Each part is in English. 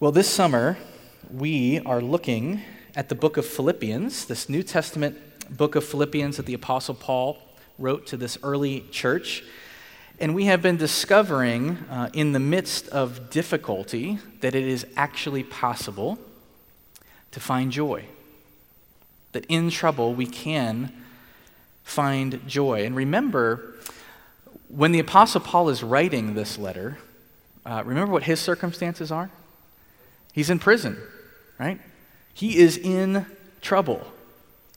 Well, this summer, we are looking at the book of Philippians, this New Testament book of Philippians that the Apostle Paul wrote to this early church. And we have been discovering uh, in the midst of difficulty that it is actually possible to find joy. That in trouble we can find joy. And remember, when the Apostle Paul is writing this letter, uh, remember what his circumstances are? He's in prison, right? He is in trouble.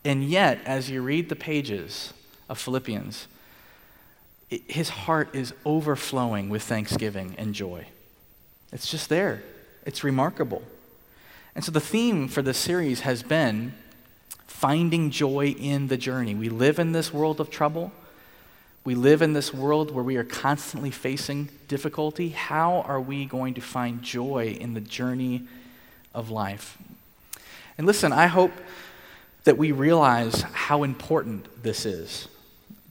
And yet, as you read the pages of Philippians, it, his heart is overflowing with thanksgiving and joy. It's just there, it's remarkable. And so, the theme for this series has been finding joy in the journey. We live in this world of trouble. We live in this world where we are constantly facing difficulty. How are we going to find joy in the journey of life? And listen, I hope that we realize how important this is.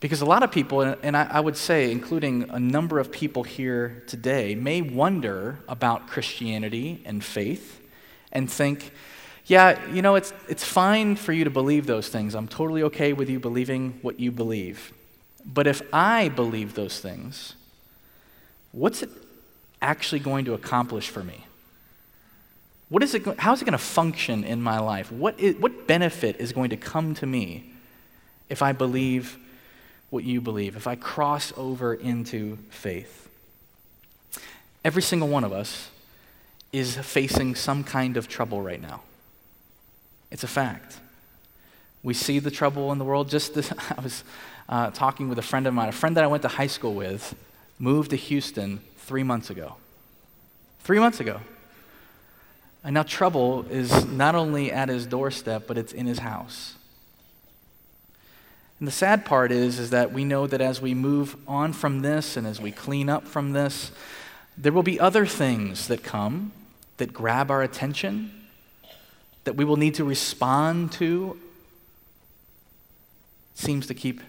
Because a lot of people, and I, would say, including a number of people here today, may wonder about Christianity and faith and think, yeah, you know, it's, it's fine for you to believe those things. I'm totally okay with you believing what you believe. But if I believe those things, what's it actually going to accomplish for me? What is it, how is it going to function in my life? What, is, what benefit is going to come to me if I believe what you believe, if I cross over into faith? Every single one of us is facing some kind of trouble right now. It's a fact. We see the trouble in the world. Just this, I was uh, talking with a friend of mine, a friend that I went to high school with, moved to Houston three months ago. Three months ago. And now trouble is not only at his doorstep, but it's in his house. And the sad part is, is that we know that as we move on from this and as we clean up from this, there will be other things that come that grab our attention, that we will need to respond to. Seems to keep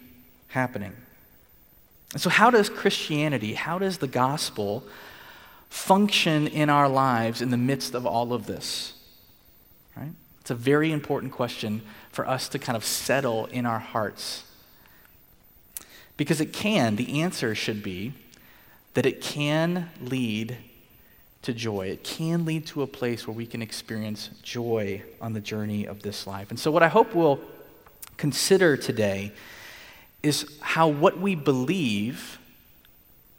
happening. And so, how does Christianity, how does the gospel function in our lives in the midst of all of this? Right? It's a very important question for us to kind of settle in our hearts. Because it can, the answer should be that it can lead to joy. It can lead to a place where we can experience joy on the journey of this life. And so, what I hope we'll consider today is how what we believe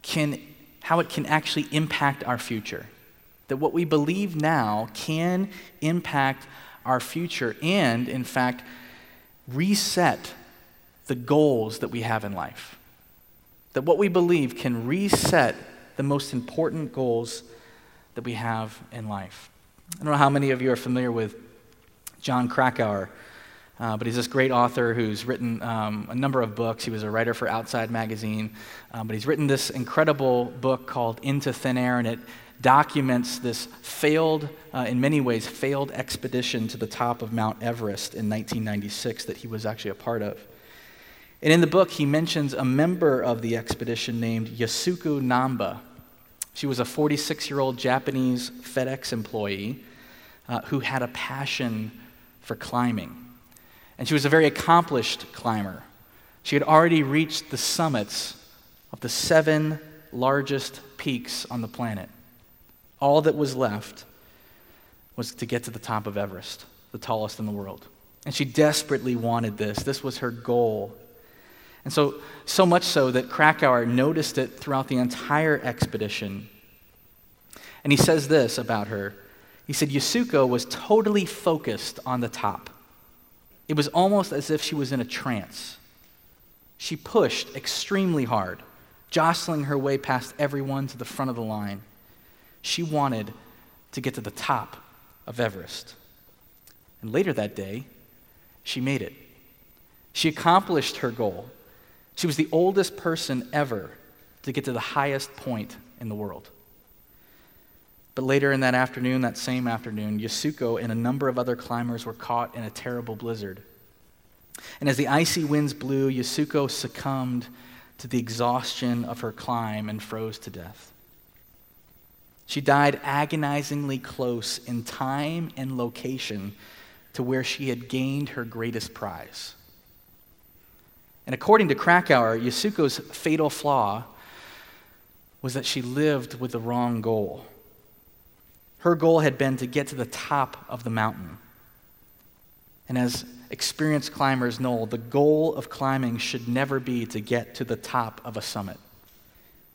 can, how it can actually impact our future. That what we believe now can impact our future and, in fact, reset the goals that we have in life. That what we believe can reset the most important goals that we have in life. I don't know how many of you are familiar with Jon Krakauer. Uh, but he's this great author who's written um, a number of books. He was a writer for Outside Magazine. Um, but he's written this incredible book called Into Thin Air, and it documents this failed, uh, in many ways, failed expedition to the top of Mount Everest in 1996 that he was actually a part of. And in the book, he mentions a member of the expedition named Yasuko Namba. She was a 46 year old Japanese FedEx employee uh, who had a passion for climbing. And she was a very accomplished climber. She had already reached the summits of the seven largest peaks on the planet. All that was left was to get to the top of Everest, the tallest in the world. And she desperately wanted this. This was her goal. And so, so much so that Krakauer noticed it throughout the entire expedition. And he says this about her. He said, Yasuko was totally focused on the top. It was almost as if she was in a trance. She pushed extremely hard, jostling her way past everyone to the front of the line. She wanted to get to the top of Everest. And later that day, she made it. She accomplished her goal. She was the oldest person ever to get to the highest point in the world. But later in that afternoon, that same afternoon, Yasuko and a number of other climbers were caught in a terrible blizzard. And as the icy winds blew, Yasuko succumbed to the exhaustion of her climb and froze to death. She died agonizingly close in time and location to where she had gained her greatest prize. And according to Krakauer, Yasuko's fatal flaw was that she lived with the wrong goal. Her goal had been to get to the top of the mountain. And as experienced climbers know, the goal of climbing should never be to get to the top of a summit.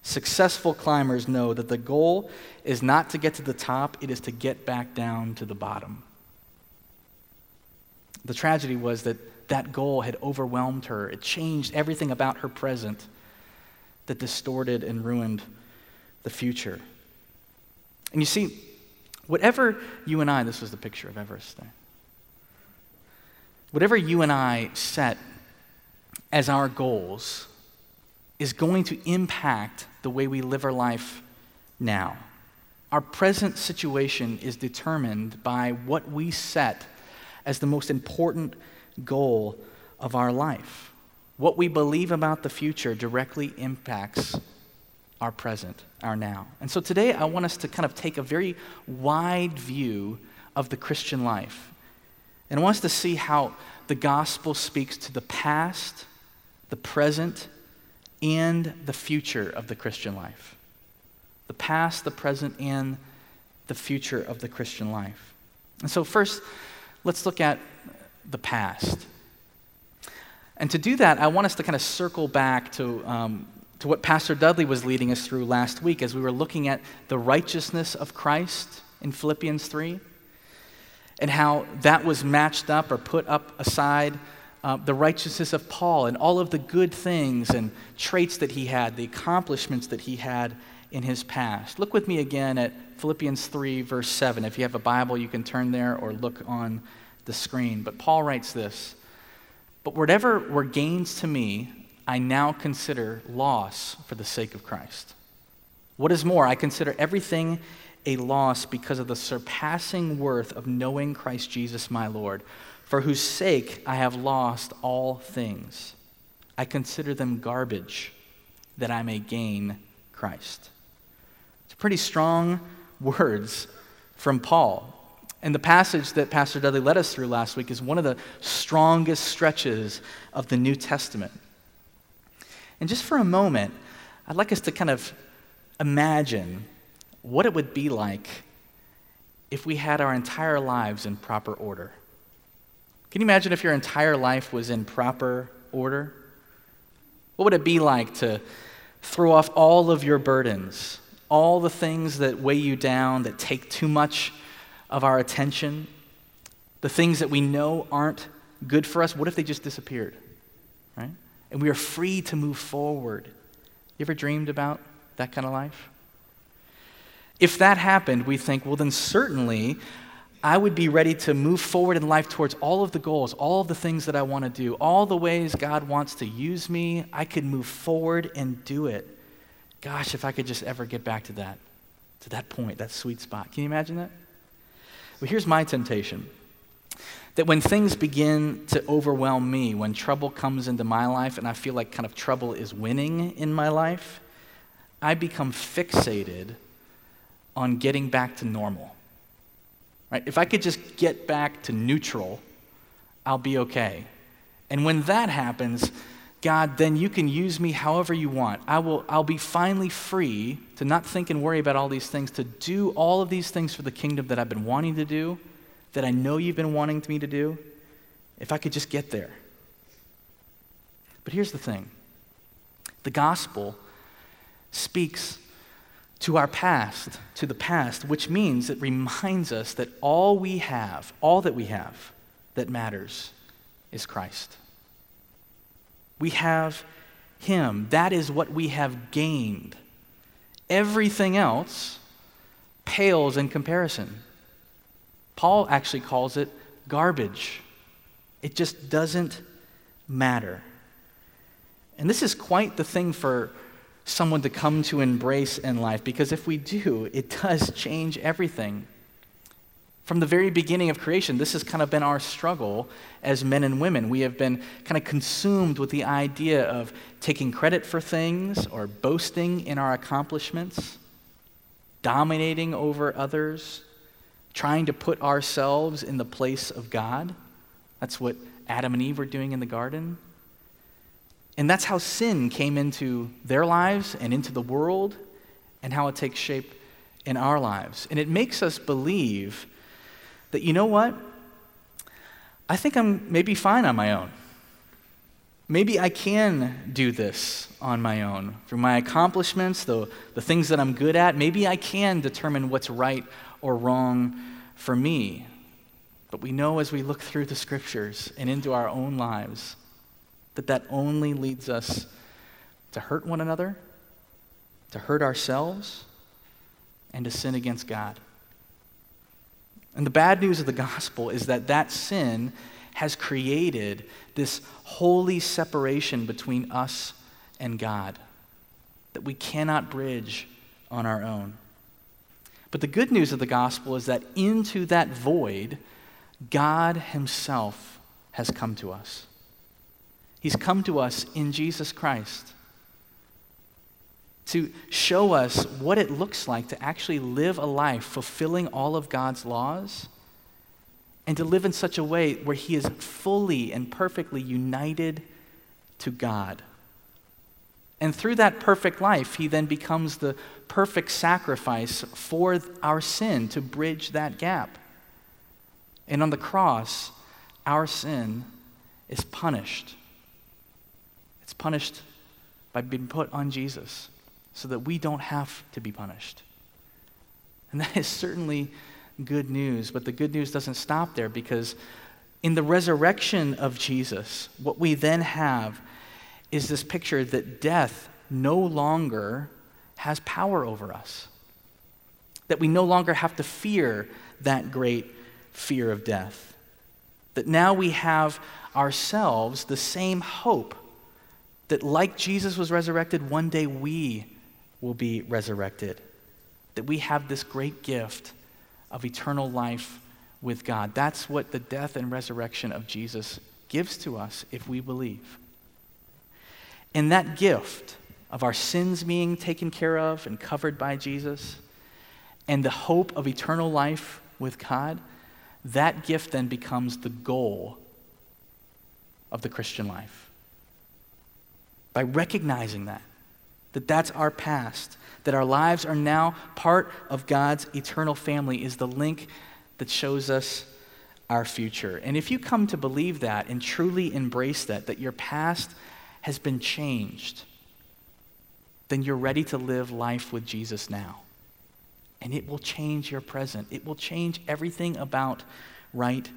Successful climbers know that the goal is not to get to the top, it is to get back down to the bottom. The tragedy was that that goal had overwhelmed her. It changed everything about her present that distorted and ruined the future. And you see, whatever you and I, this was the picture of Everest there. Whatever you and I set as our goals is going to impact the way we live our life now. Our present situation is determined by what we set as the most important goal of our life. What we believe about the future directly impacts our present, our now. And so today I want us to kind of take a very wide view of the Christian life. And I want us to see how the gospel speaks to the past, the present, and the future of the Christian life. The past, the present, and the future of the Christian life. And so, first, let's look at the past. And to do that, I want us to kind of circle back to, um, to what Pastor Dudley was leading us through last week as we were looking at the righteousness of Christ in Philippians 3 and how that was matched up or put up aside uh, the righteousness of Paul and all of the good things and traits that he had, the accomplishments that he had in his past. Look with me again at Philippians 3, verse 7. If you have a Bible, you can turn there or look on the screen. But Paul writes this But whatever were gains to me, I now consider loss for the sake of Christ. What is more, I consider everything a loss because of the surpassing worth of knowing Christ Jesus my Lord for whose sake I have lost all things. I consider them garbage that I may gain Christ. It's pretty strong words from Paul. And the passage that Pastor Dudley led us through last week is one of the strongest stretches of the New Testament. And just for a moment, I'd like us to kind of imagine what it would be like if we had our entire lives in proper order. Can you imagine if your entire life was in proper order? What would it be like to throw off all of your burdens, all the things that weigh you down, that take too much of our attention, the things that we know aren't good for us? What if they just disappeared? Right? And we are free to move forward. You ever dreamed about that kind of life? If that happened, we think, well, then certainly I would be ready to move forward in life towards all of the goals, all of the things that I want to do, all the ways God wants to use me. I could move forward and do it. Gosh, if I could just ever get back to that, to that point, that sweet spot. Can you imagine that? Well, here's my temptation that when things begin to overwhelm me, when trouble comes into my life and I feel like kind of trouble is winning in my life, I become fixated on getting back to normal. Right? If I could just get back to neutral, I'll be okay. And when that happens, God, then you can use me however you want. I will, I'll be finally free to not think and worry about all these things, to do all of these things for the kingdom that I've been wanting to do, that I know you've been wanting me to do. If I could just get there. But here's the thing the gospel speaks to our past, to the past, which means it reminds us that all we have, all that we have that matters is Christ. We have Him. That is what we have gained. Everything else pales in comparison. Paul actually calls it garbage. It just doesn't matter. And this is quite the thing for someone to come to embrace in life because if we do, it does change everything. From the very beginning of creation, this has kind of been our struggle as men and women. We have been kind of consumed with the idea of taking credit for things or boasting in our accomplishments. dominating over others, trying to put ourselves in the place of God. That's what Adam and Eve were doing in the garden. And that's how sin came into their lives and into the world, and how it takes shape in our lives. And it makes us believe that, you know what? I think I'm maybe fine on my own. Maybe I can do this on my own. Through my accomplishments, the, the things that I'm good at, maybe I can determine what's right or wrong for me. But we know as we look through the scriptures and into our own lives that that only leads us to hurt one another, to hurt ourselves, and to sin against God. And the bad news of the gospel is that that sin has created this holy separation between us and God that we cannot bridge on our own. But the good news of the gospel is that into that void, God Himself has come to us. He's come to us in Jesus Christ to show us what it looks like to actually live a life fulfilling all of God's laws and to live in such a way where He is fully and perfectly united to God. And through that perfect life, He then becomes the perfect sacrifice for our sin to bridge that gap. And on the cross, our sin is punished. It's punished by being put on Jesus so that we don't have to be punished. And that is certainly good news, but the good news doesn't stop there because in the resurrection of Jesus, what we then have is this picture that death no longer has power over us. That we no longer have to fear that great fear of death. That now we have ourselves the same hope that, like Jesus was resurrected, one day we will be resurrected. That we have this great gift of eternal life with God. That's what the death and resurrection of Jesus gives to us if we believe. And that gift of our sins being taken care of and covered by Jesus, and the hope of eternal life with God, that gift then becomes the goal of the Christian life. By recognizing that, that that's our past, that our lives are now part of God's eternal family is the link that shows us our future. And if you come to believe that and truly embrace that, that your past has been changed, then you're ready to live life with Jesus now. And it will change your present. It will change everything about right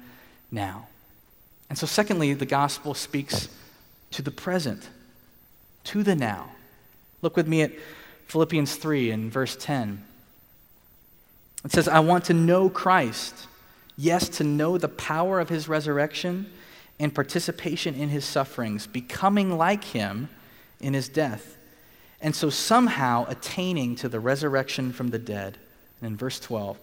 now. And so, secondly, the gospel speaks to the present, to the now. Look with me at Philippians 3 and verse 10. It says, I want to know Christ, yes, to know the power of his resurrection and participation in his sufferings, becoming like him in his death, and so somehow attaining to the resurrection from the dead. And in verse 12,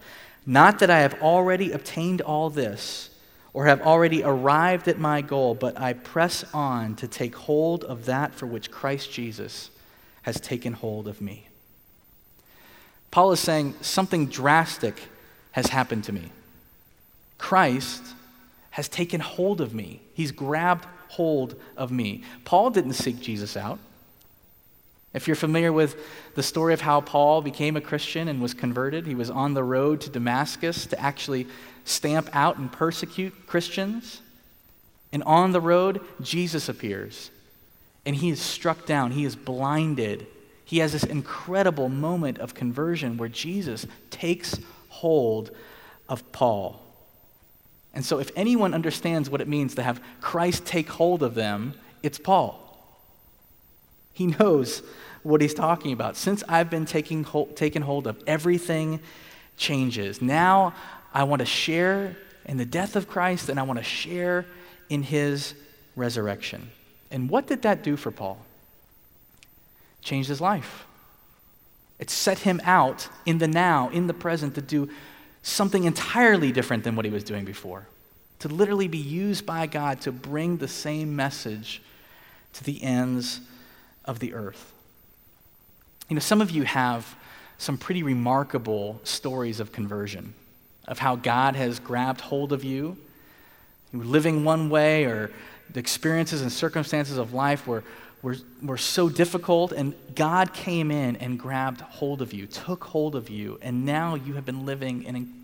not that I have already obtained all this or have already arrived at my goal, but I press on to take hold of that for which Christ Jesus has taken hold of me. Paul is saying something drastic has happened to me. Christ has taken hold of me, he's grabbed hold of me. Paul didn't seek Jesus out. If you're familiar with the story of how Paul became a Christian and was converted, he was on the road to Damascus to actually stamp out and persecute Christians. And on the road, Jesus appears and he is struck down, he is blinded. He has this incredible moment of conversion where Jesus takes hold of Paul. And so, if anyone understands what it means to have Christ take hold of them, it's Paul. He knows what he's talking about. Since I've been taking hold, taken hold of, everything changes. Now I want to share in the death of Christ and I want to share in his resurrection. And what did that do for Paul? Changed his life. It set him out in the now, in the present, to do something entirely different than what he was doing before. To literally be used by God to bring the same message to the ends of the earth. You know, some of you have some pretty remarkable stories of conversion, of how God has grabbed hold of you. You were living one way, or the experiences and circumstances of life were, were, were so difficult, and God came in and grabbed hold of you, took hold of you, and now you have been living in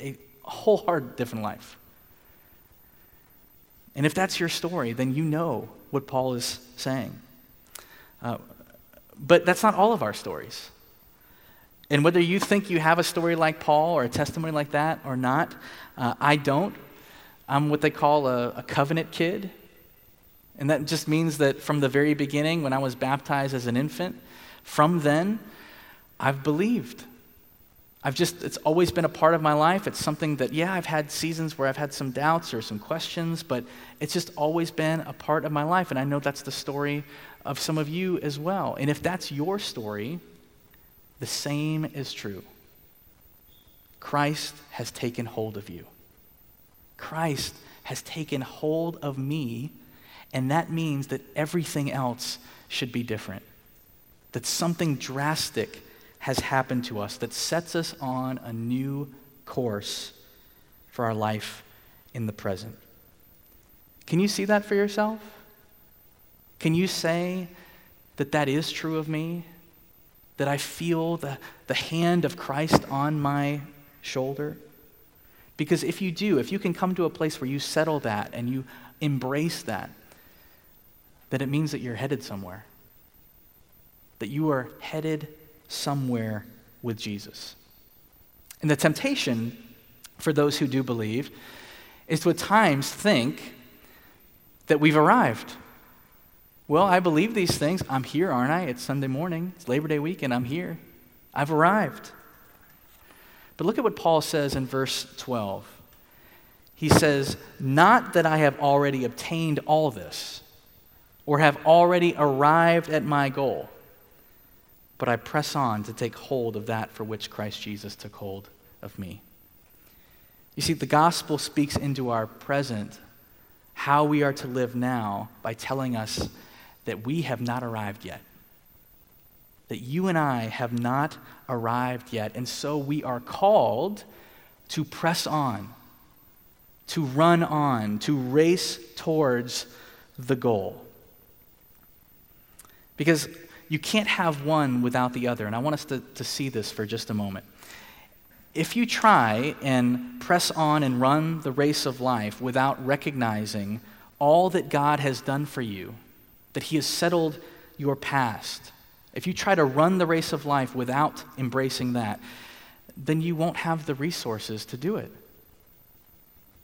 a, a whole hard different life. And if that's your story, then you know what Paul is saying. Uh, but that's not all of our stories. And whether you think you have a story like Paul or a testimony like that or not, uh, I don't. I'm what they call a, a covenant kid. And that just means that from the very beginning, when I was baptized as an infant, from then, I've believed. I've just, it's always been a part of my life. It's something that, yeah, I've had seasons where I've had some doubts or some questions, but it's just always been a part of my life. And I know that's the story of some of you as well. And if that's your story, the same is true. Christ has taken hold of you. Christ has taken hold of me, and that means that everything else should be different. That something drastic has happened to us that sets us on a new course for our life in the present. Can you see that for yourself? Can you say that that is true of me? That I feel the, the hand of Christ on my shoulder? Because if you do, if you can come to a place where you settle that and you embrace that, that it means that you're headed somewhere. That you are headed somewhere with Jesus. And the temptation for those who do believe is to at times think that we've arrived. Well, I believe these things. I'm here, aren't I? It's Sunday morning, it's Labor Day weekend. I'm here. I've arrived. But look at what Paul says in verse 12. He says, Not that I have already obtained all this or have already arrived at my goal but I press on to take hold of that for which Christ Jesus took hold of me. You see, the gospel speaks into our present, how we are to live now, by telling us that we have not arrived yet. That you and I have not arrived yet. And so we are called to press on, to run on, to race towards the goal. Because you can't have one without the other. And I want us to, to see this for just a moment. If you try and press on and run the race of life without recognizing all that God has done for you, that He has settled your past, if you try to run the race of life without embracing that, then you won't have the resources to do it.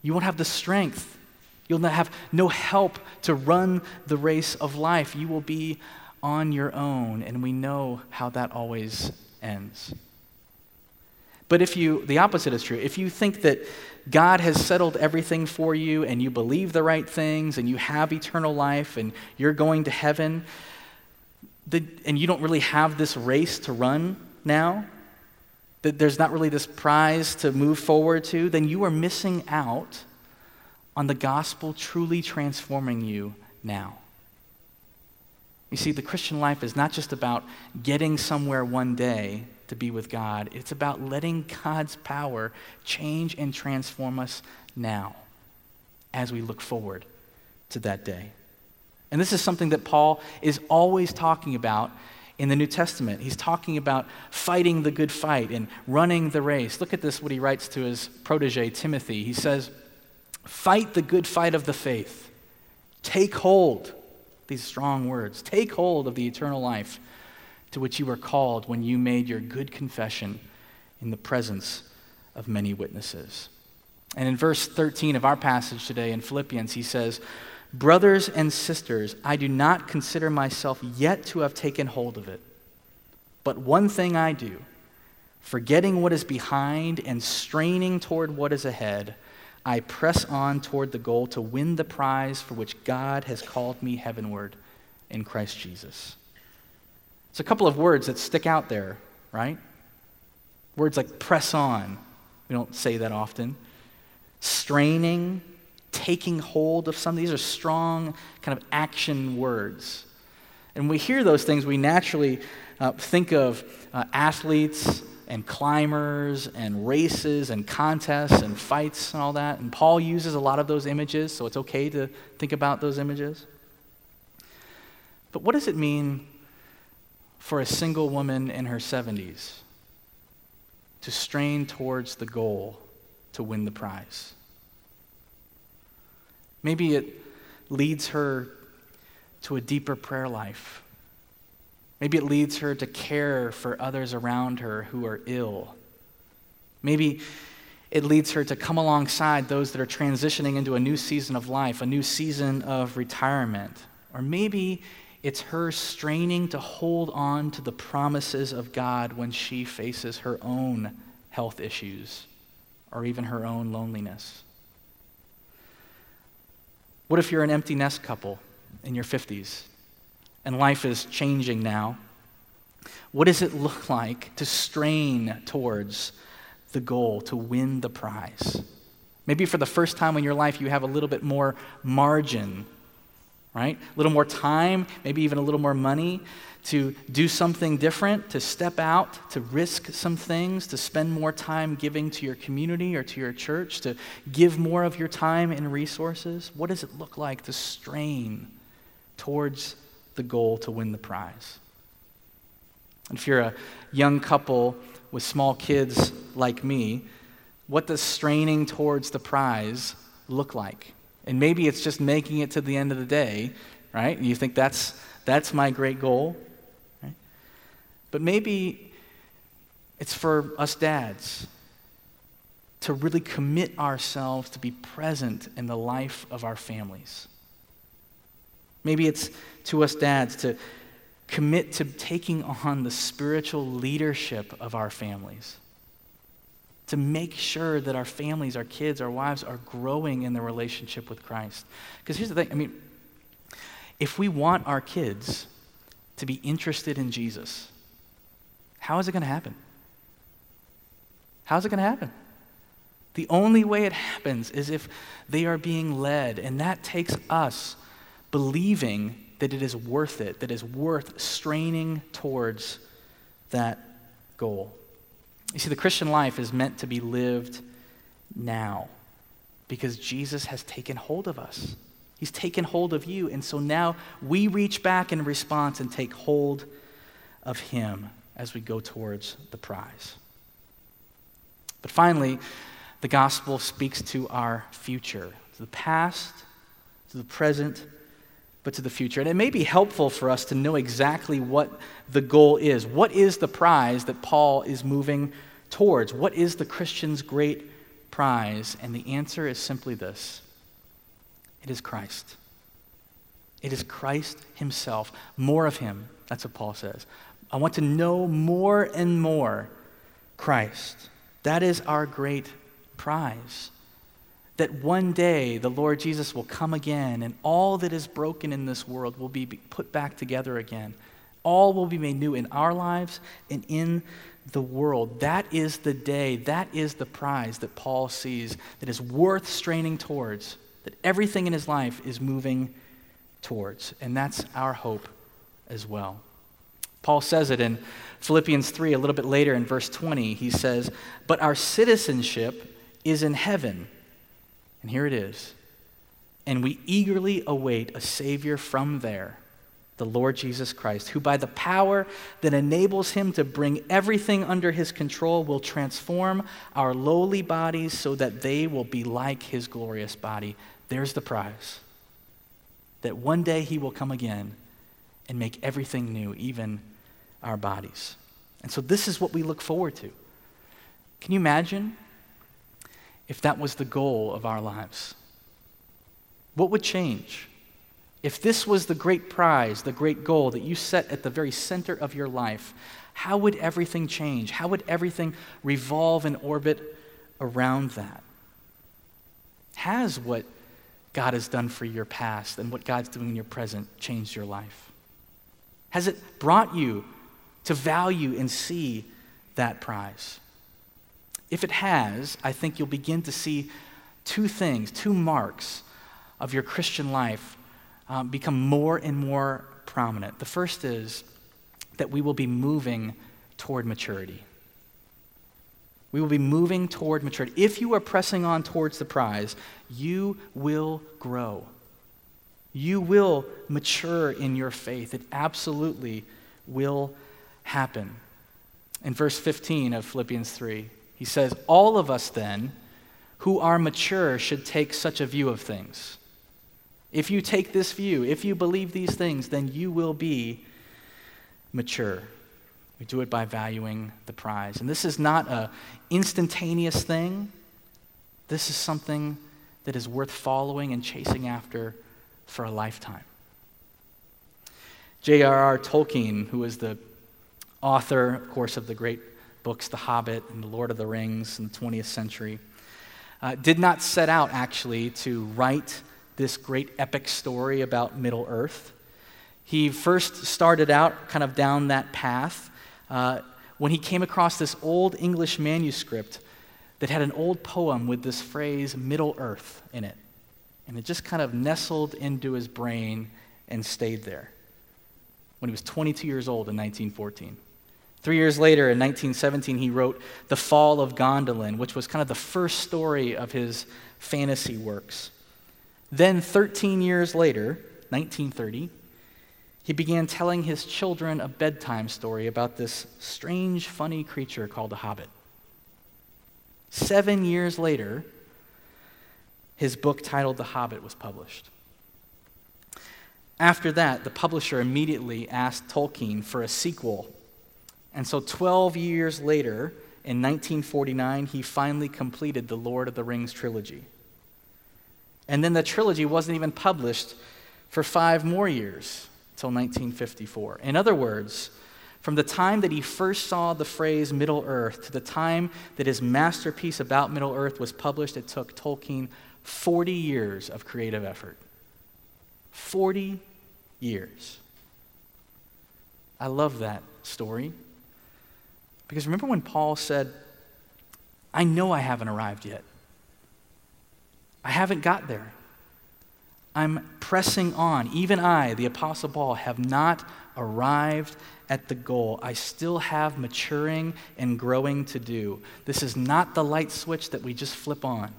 You won't have the strength. You'll have no help to run the race of life. You will be on your own, and we know how that always ends. But if you, the opposite is true. If you think that God has settled everything for you and you believe the right things and you have eternal life and you're going to heaven, the, and you don't really have this race to run now, that there's not really this prize to move forward to, then you are missing out on the gospel truly transforming you now. You see, the Christian life is not just about getting somewhere one day to be with God, it's about letting God's power change and transform us now as we look forward to that day. And this is something that Paul is always talking about in the New Testament. He's talking about fighting the good fight and running the race. Look at this, what he writes to his protege, Timothy. He says, Fight the good fight of the faith, take hold these strong words. Take hold of the eternal life to which you were called when you made your good confession in the presence of many witnesses. And in verse 13 of our passage today in Philippians, he says, Brothers and sisters, I do not consider myself yet to have taken hold of it. But one thing I do, forgetting what is behind and straining toward what is ahead, I press on toward the goal to win the prize for which God has called me heavenward in Christ Jesus. It's a couple of words that stick out there, right? Words like press on. We don't say that often. Straining, taking hold of something. These are strong kind of action words. And when we hear those things, we naturally uh, think of uh, athletes and climbers and races and contests and fights and all that. And Paul uses a lot of those images, so it's okay to think about those images. But what does it mean for a single woman in her 70s to strain towards the goal to win the prize? Maybe it leads her to a deeper prayer life. Maybe it leads her to care for others around her who are ill. Maybe it leads her to come alongside those that are transitioning into a new season of life, a new season of retirement. Or maybe it's her straining to hold on to the promises of God when she faces her own health issues or even her own loneliness. What if you're an empty nest couple in your 50s and life is changing now? What does it look like to strain towards the goal, to win the prize? Maybe for the first time in your life, you have a little bit more margin, right? A little more time, maybe even a little more money to do something different, to step out, to risk some things, to spend more time giving to your community or to your church, to give more of your time and resources? What does it look like to strain towards the goal to win the prize? And if you're a young couple with small kids like me, what does straining towards the prize look like? And maybe it's just making it to the end of the day, right? And you think that's, that's my great goal. right? But maybe it's for us dads to really commit ourselves to be present in the life of our families. Maybe it's to us dads to commit to taking on the spiritual leadership of our families. To make sure that our families, our kids, our wives are growing in their relationship with Christ. Because here's the thing I mean, if we want our kids to be interested in Jesus, how is it going to happen? How's it going to happen? The only way it happens is if they are being led, and that takes us believing that it is worth it, that is worth straining towards that goal. You see, the Christian life is meant to be lived now because Jesus has taken hold of us. He's taken hold of you, and so now we reach back in response and take hold of Him as we go towards the prize. But finally, the gospel speaks to our future, to the past, to the present, but to the future. And it may be helpful for us to know exactly what the goal is. What is the prize that Paul is moving towards? What is the Christian's great prize? And the answer is simply this it is Christ. It is Christ Himself. More of Him. That's what Paul says. I want to know more and more Christ. That is our great prize. That one day the Lord Jesus will come again and all that is broken in this world will be put back together again. All will be made new in our lives and in the world. That is the day, that is the prize that Paul sees that is worth straining towards, that everything in his life is moving towards. And that's our hope as well. Paul says it in Philippians 3 a little bit later in verse 20. He says, But our citizenship is in heaven. And here it is. And we eagerly await a Savior from there, the Lord Jesus Christ, who by the power that enables him to bring everything under his control will transform our lowly bodies so that they will be like his glorious body. There's the prize. That one day he will come again and make everything new, even our bodies. And so this is what we look forward to. Can you imagine if that was the goal of our lives? What would change? If this was the great prize, the great goal that you set at the very center of your life, how would everything change? How would everything revolve and orbit around that? Has what God has done for your past and what God's doing in your present changed your life? Has it brought you to value and see that prize. If it has, I think you'll begin to see two things, two marks of your Christian life um, become more and more prominent. The first is that we will be moving toward maturity. We will be moving toward maturity. If you are pressing on towards the prize, you will grow. You will mature in your faith. It absolutely will happen. In verse 15 of Philippians 3, he says, All of us then who are mature should take such a view of things. If you take this view, if you believe these things, then you will be mature. We do it by valuing the prize. And this is not an instantaneous thing. This is something that is worth following and chasing after for a lifetime. J.R.R. Tolkien, who is the author, of course, of the great books The Hobbit and The Lord of the Rings in the 20th century, uh, did not set out actually to write this great epic story about Middle Earth. He first started out kind of down that path uh, when he came across this old English manuscript that had an old poem with this phrase, Middle Earth, in it. And it just kind of nestled into his brain and stayed there when he was 22 years old in 1914. Three years later, in 1917, he wrote The Fall of Gondolin, which was kind of the first story of his fantasy works. Then, 13 years later, 1930, he began telling his children a bedtime story about this strange, funny creature called a hobbit. Seven years later, his book titled The Hobbit was published. After that, the publisher immediately asked Tolkien for a sequel. And so, 12 years later, in 1949, he finally completed the Lord of the Rings trilogy. And then the trilogy wasn't even published for five more years until 1954. In other words, from the time that he first saw the phrase Middle Earth to the time that his masterpiece about Middle Earth was published, it took Tolkien 40 years of creative effort. 40 years. I love that story. Because remember when Paul said, I know I haven't arrived yet. I haven't got there. I'm pressing on. Even I, the Apostle Paul, have not arrived at the goal. I still have maturing and growing to do. This is not the light switch that we just flip on.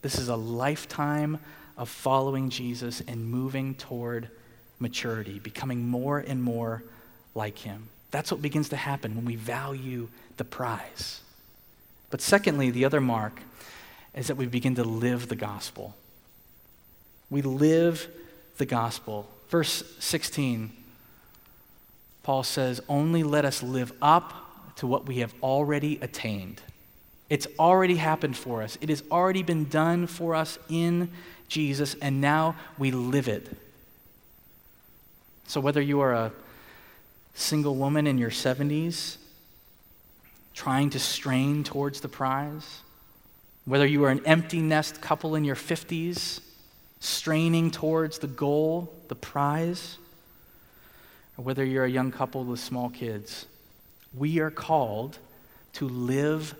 This is a lifetime of following Jesus and moving toward maturity, becoming more and more like him. That's what begins to happen when we value the prize. But secondly, the other mark is that we begin to live the gospel. We live the gospel. Verse 16, Paul says, Only let us live up to what we have already attained. It's already happened for us, it has already been done for us in Jesus, and now we live it. So, whether you are a single woman in your 70s trying to strain towards the prize, whether you are an empty nest couple in your 50s straining towards the goal, the prize, or whether you're a young couple with small kids, we are called to live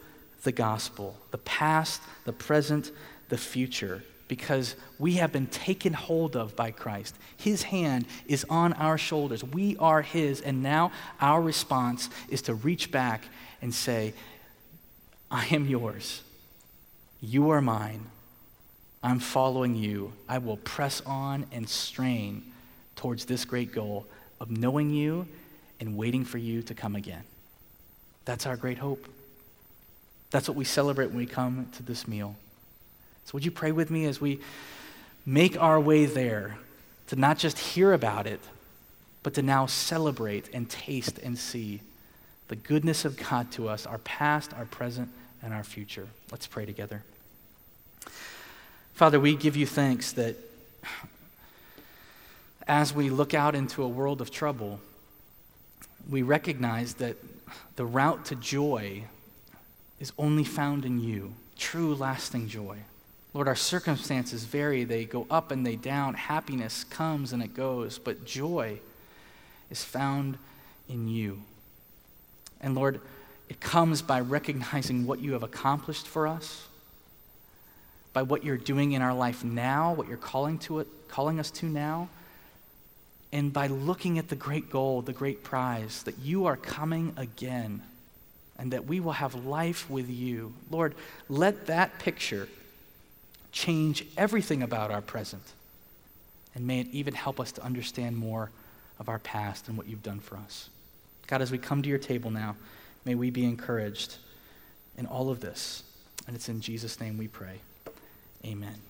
the gospel, the past, the present, the future, because we have been taken hold of by Christ. His hand is on our shoulders. We are His, and now our response is to reach back and say, I am yours. You are mine. I'm following you. I will press on and strain towards this great goal of knowing you and waiting for you to come again. That's our great hope. That's what we celebrate when we come to this meal. So, would you pray with me as we make our way there to not just hear about it, but to now celebrate and taste and see the goodness of God to us, our past, our present, and our future? Let's pray together. Father, we give you thanks that as we look out into a world of trouble, we recognize that the route to joy is only found in you, true, lasting joy. Lord, our circumstances vary. They go up and they down. Happiness comes and it goes, but joy is found in you. And Lord, it comes by recognizing what you have accomplished for us, by what you're doing in our life now, what you're calling, to it, calling us to now, and by looking at the great goal, the great prize, that you are coming again and that we will have life with you. Lord, let that picture change everything about our present. And may it even help us to understand more of our past and what you've done for us. God, as we come to your table now, may we be encouraged in all of this. And it's in Jesus' name we pray. Amen.